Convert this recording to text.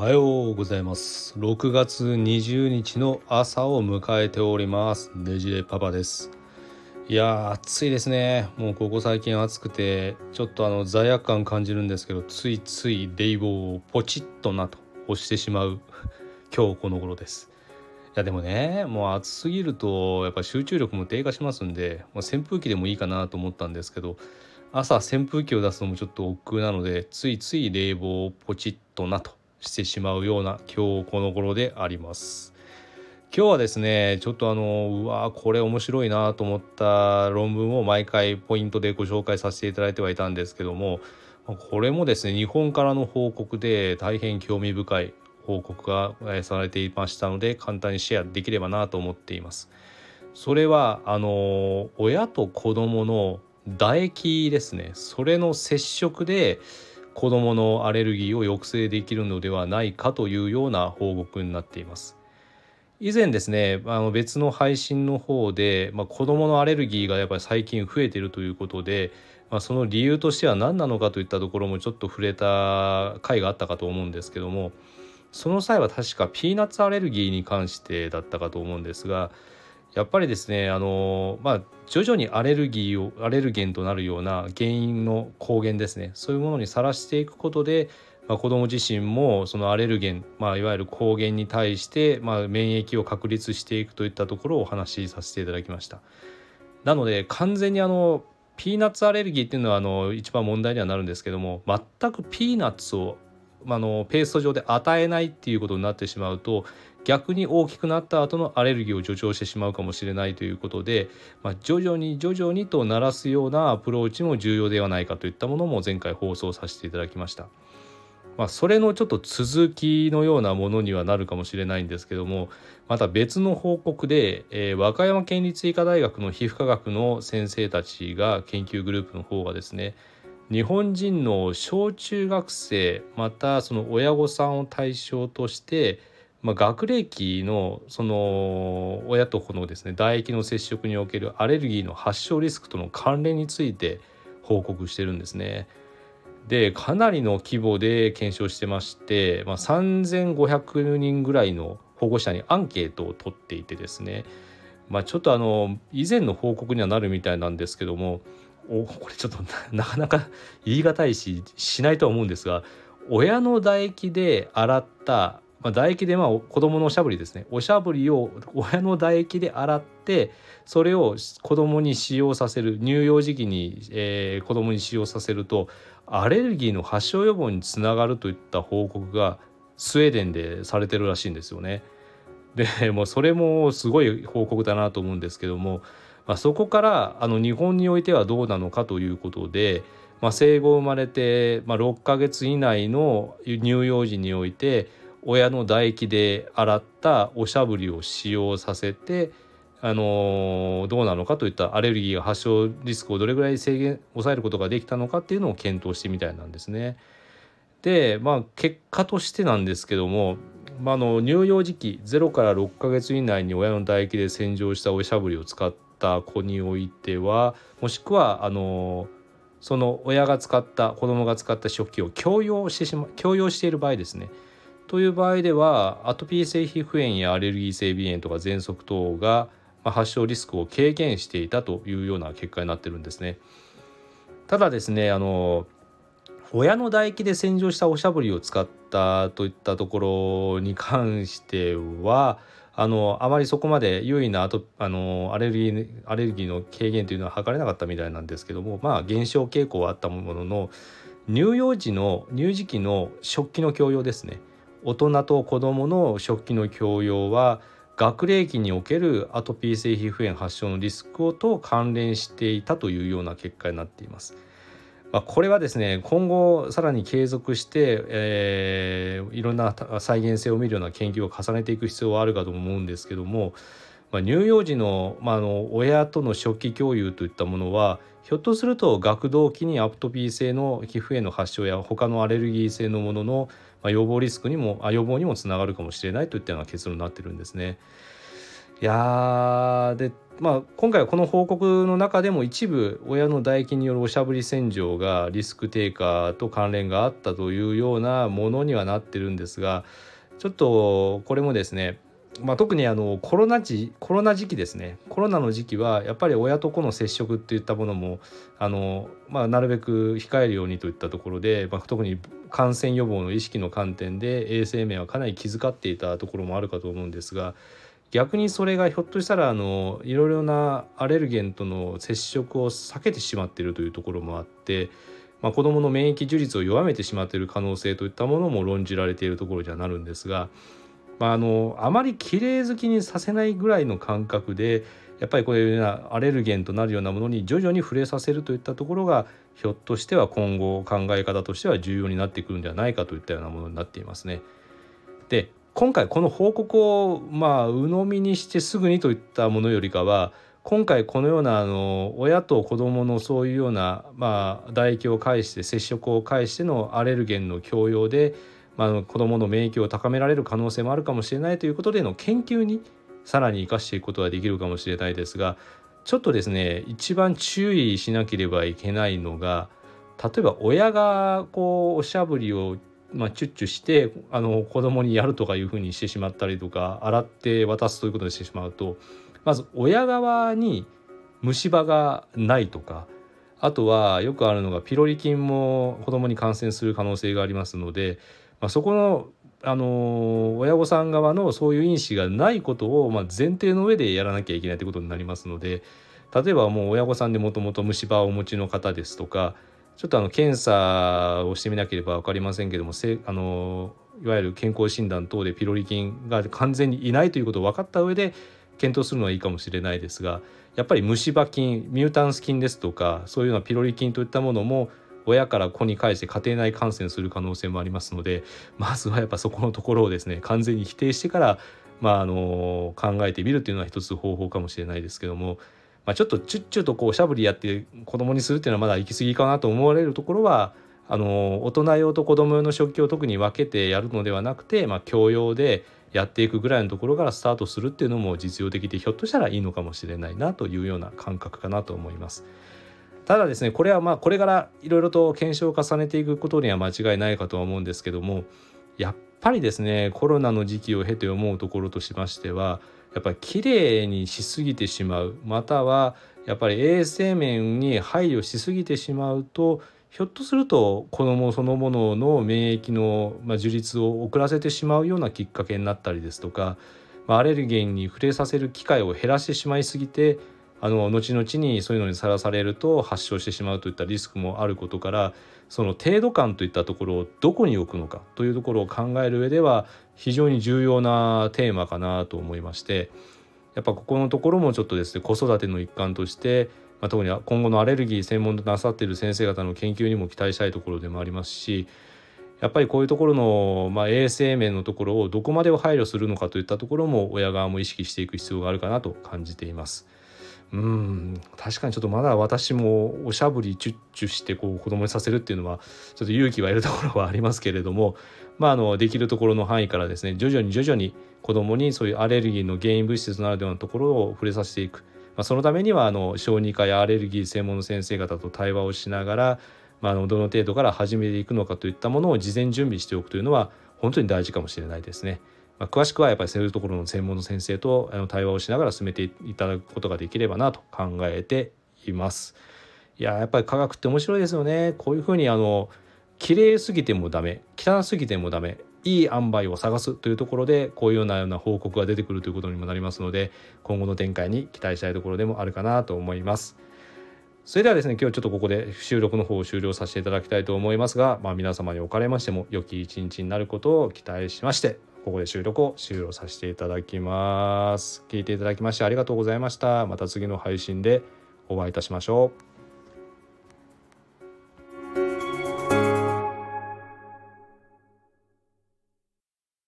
はようございます。6月20日の朝を迎えております。ねじれパパです。いや暑いですね。もうここ最近暑くてちょっとあの罪悪感感じるんですけどついつい冷房をポチッとなと押してしまう今日この頃です。いやでもねもう暑すぎるとやっぱ集中力も低下しますんでもう扇風機でもいいかなと思ったんですけど朝扇風機を出すのもちょっと億劫なのでついつい冷房をポチッとなとしてしまうような今日この頃であります。今日はですねちょっとあのうわこれ面白いなと思った論文を毎回ポイントでご紹介させていただいてはいたんですけどもこれもですね日本からの報告で大変興味深い報告がされていましたので簡単にシェアできればなと思っています。それはあの親と子供の唾液ですねそれの接触で子どものアレルギーを抑制できるのではないかというような報告になっています。以前ですねあの別の配信の方で、まあ、子どものアレルギーがやっぱり最近増えてるということで、まあ、その理由としては何なのかといったところもちょっと触れた回があったかと思うんですけどもその際は確かピーナッツアレルギーに関してだったかと思うんですがやっぱりですねあのまあ徐々にアレルギーをアレルゲンとなるような原因の抗原ですねそういうものにさらしていくことで、まあ、子ども自身もそのアレルゲン、まあ、いわゆる抗原に対して、まあ、免疫を確立していくといったところをお話しさせていただきました。なので完全にあのピーナッツアレルギーっていうのはあの一番問題にはなるんですけども全くピーナッツをあのペースト上で与えないっていうことになってしまうと逆に大きくなった後のアレルギーを助長してしまうかもしれないということで、まあ、徐々に徐々にと鳴らすようなアプローチも重要ではないかといったものも前回放送させていただきました。まあ、それのちょっと続きのようなものにはなるかもしれないんですけどもまた別の報告で、えー、和歌山県立医科大学の皮膚科学の先生たちが研究グループの方がですね日本人の小中学生またその親御さんを対象としてまあ、学齢期のその親と子のですね唾液の接触におけるアレルギーの発症リスクとの関連について報告してるんですね。でかなりの規模で検証してまして、まあ、3,500人ぐらいの保護者にアンケートを取っていてですね、まあ、ちょっとあの以前の報告にはなるみたいなんですけどもおこれちょっとなかなか言い難いししないとは思うんですが親の唾液で洗ったまあ、唾液でまあ子供のおしゃぶりですねおしゃぶりを親の唾液で洗ってそれを子供に使用させる乳幼児期に、えー、子供に使用させるとアレルギーの発症予防につながるといった報告がスウェーデンでされてるらしいんですよね。でもうそれもすごい報告だなと思うんですけども、まあ、そこからあの日本においてはどうなのかということで、まあ、生後生まれて、まあ、6ヶ月以内の乳幼児において親の唾液で洗ったおしゃぶりを使用させてあのどうなのかといったアレルギーが発症リスクをどれぐらい制限抑えることができたのかっていうのを検討してみたいなんですね。でまあ結果としてなんですけども、まあ、の乳幼児期0から6ヶ月以内に親の唾液で洗浄したおしゃぶりを使った子においてはもしくはあのその親が使った子供が使った食器を強要してしま強要している場合ですねという場合ではアトピー性皮膚炎やアレルギー性鼻炎とか喘息等が発症リスクを軽減していたというような結果になってるんですね。ただですねあの親の唾液で洗浄したおしゃぶりを使ったといったところに関してはあのあまりそこまで優位なあとあのアレルギーアレルギーの軽減というのは測れなかったみたいなんですけどもまあ減少傾向はあったものの乳幼児の乳児期の食器の強要ですね大人と子どもの食器の共用は学齢期におけるアトピー性皮膚炎発症のリスクと関連していたというような結果になっています。まあ、これはですね今後さらに継続して、えー、いろんな再現性を見るような研究を重ねていく必要はあるかと思うんですけども、まあ、乳幼児の,、まあ、あの親との食器共有といったものはひょっとすると学童期にアプトピー性の皮膚炎の発症や他のアレルギー性のものの、予防リスクにもあ予防にもつながるかもしれないといったような結論になってるんですね。いやでまあ、今回はこの報告の中でも一部親の唾液によるおしゃぶり洗浄がリスク低下と関連があったというようなものにはなってるんですがちょっとこれもですねまあ、特にあのコロナ時コロナ時期ですねコロナの時期はやっぱり親と子の接触っていったものもあの、まあ、なるべく控えるようにといったところで、まあ、特に感染予防の意識の観点で衛生面はかなり気遣っていたところもあるかと思うんですが逆にそれがひょっとしたらあのいろいろなアレルゲンとの接触を避けてしまっているというところもあって、まあ、子どもの免疫樹立を弱めてしまっている可能性といったものも論じられているところじゃなるんですが。まあ、あのあまり綺麗好きにさせないぐらいの感覚でやっぱりこういうようなアレルゲンとなるようなものに徐々に触れさせるといったところがひょっとしては今後考え方としては重要になってくるんではないかといったようなものになっていますね。で今回この報告をまあ鵜呑みにしてすぐにといったものよりかは今回このようなあの親と子どものそういうようなまあ唾液を介して接触を介してのアレルゲンの強要でまあ、子どもの免疫を高められる可能性もあるかもしれないということでの研究にさらに生かしていくことができるかもしれないですがちょっとですね一番注意しなければいけないのが例えば親がこうおしゃぶりをまあ、チュッチュしてあの子供にやるとかいうふうにしてしまったりとか洗って渡すということにしてしまうとまず親側に虫歯がないとかあとはよくあるのがピロリ菌も子供に感染する可能性がありますのでまあ、そこのあの親御さん側のそういう因子がないことを、ま、前提の上でやらなきゃいけないということになりますので例えばもう親御さんでもともと虫歯をお持ちの方ですとかちょっとあの検査をしてみなければ分かりませんけどもせあのいわゆる健康診断等でピロリ菌が完全にいないということを分かった上で検討するのはいいかもしれないですがやっぱり虫歯菌ミュータンス菌ですとかそういうようなピロリ菌といったものも親から子に返して家庭内感染する可能性もありますのでまずはやっぱそこのところをですね完全に否定してから、まあ、あの考えてみるっていうのは一つ方法かもしれないですけども、まあ、ちょっとチュッチュとこうしゃぶりやって子供にするっていうのはまだ行き過ぎかなと思われるところはあの大人用と子供用の食器を特に分けてやるのではなくて、まあ、共用でやっていくぐらいのところからスタートするっていうのも実用的でひょっとしたらいいのかもしれないなというような感覚かなと思います。ただですねこれはまあこれからいろいろと検証を重ねていくことには間違いないかとは思うんですけどもやっぱりですねコロナの時期を経て思うところとしましてはやっぱり綺麗にしすぎてしまうまたはやっぱり衛生面に配慮しすぎてしまうとひょっとすると子どもそのものの免疫の樹立を遅らせてしまうようなきっかけになったりですとかアレルゲンに触れさせる機会を減らしてしまいすぎてあの後々にそういうのにさらされると発症してしまうといったリスクもあることからその程度感といったところをどこに置くのかというところを考える上では非常に重要なテーマかなと思いましてやっぱここのところもちょっとですね子育ての一環として、まあ、特に今後のアレルギー専門となさっている先生方の研究にも期待したいところでもありますしやっぱりこういうところの、まあ、衛生面のところをどこまでを配慮するのかといったところも親側も意識していく必要があるかなと感じています。うん確かにちょっとまだ私もおしゃぶりチュッチュしてこう子供にさせるっていうのはちょっと勇気はいるところはありますけれども、まあ、あのできるところの範囲からですね徐々に徐々に子供にそういうアレルギーの原因物質とならではのところを触れさせていく、まあ、そのためにはあの小児科やアレルギー専門の先生方と対話をしながら、まあ、あのどの程度から始めていくのかといったものを事前準備しておくというのは本当に大事かもしれないですね。まあ、詳しくはやっぱりそういうところの専門の先生とあの対話をしながら進めていただくことができればなと考えています。いややっぱり科学って面白いですよね。こういうふうにあの綺麗すぎてもダメ汚すぎてもダメいい塩梅を探すというところでこういうようなような報告が出てくるということにもなりますので今後の展開に期待したいところでもあるかなと思います。それではですね今日ちょっとここで収録の方を終了させていただきたいと思いますが、まあ、皆様におかれましても良き一日になることを期待しましてここで収録を終了させていただきます。聞いていただきましてありがとうございました。また次の配信でお会いいたしましょう。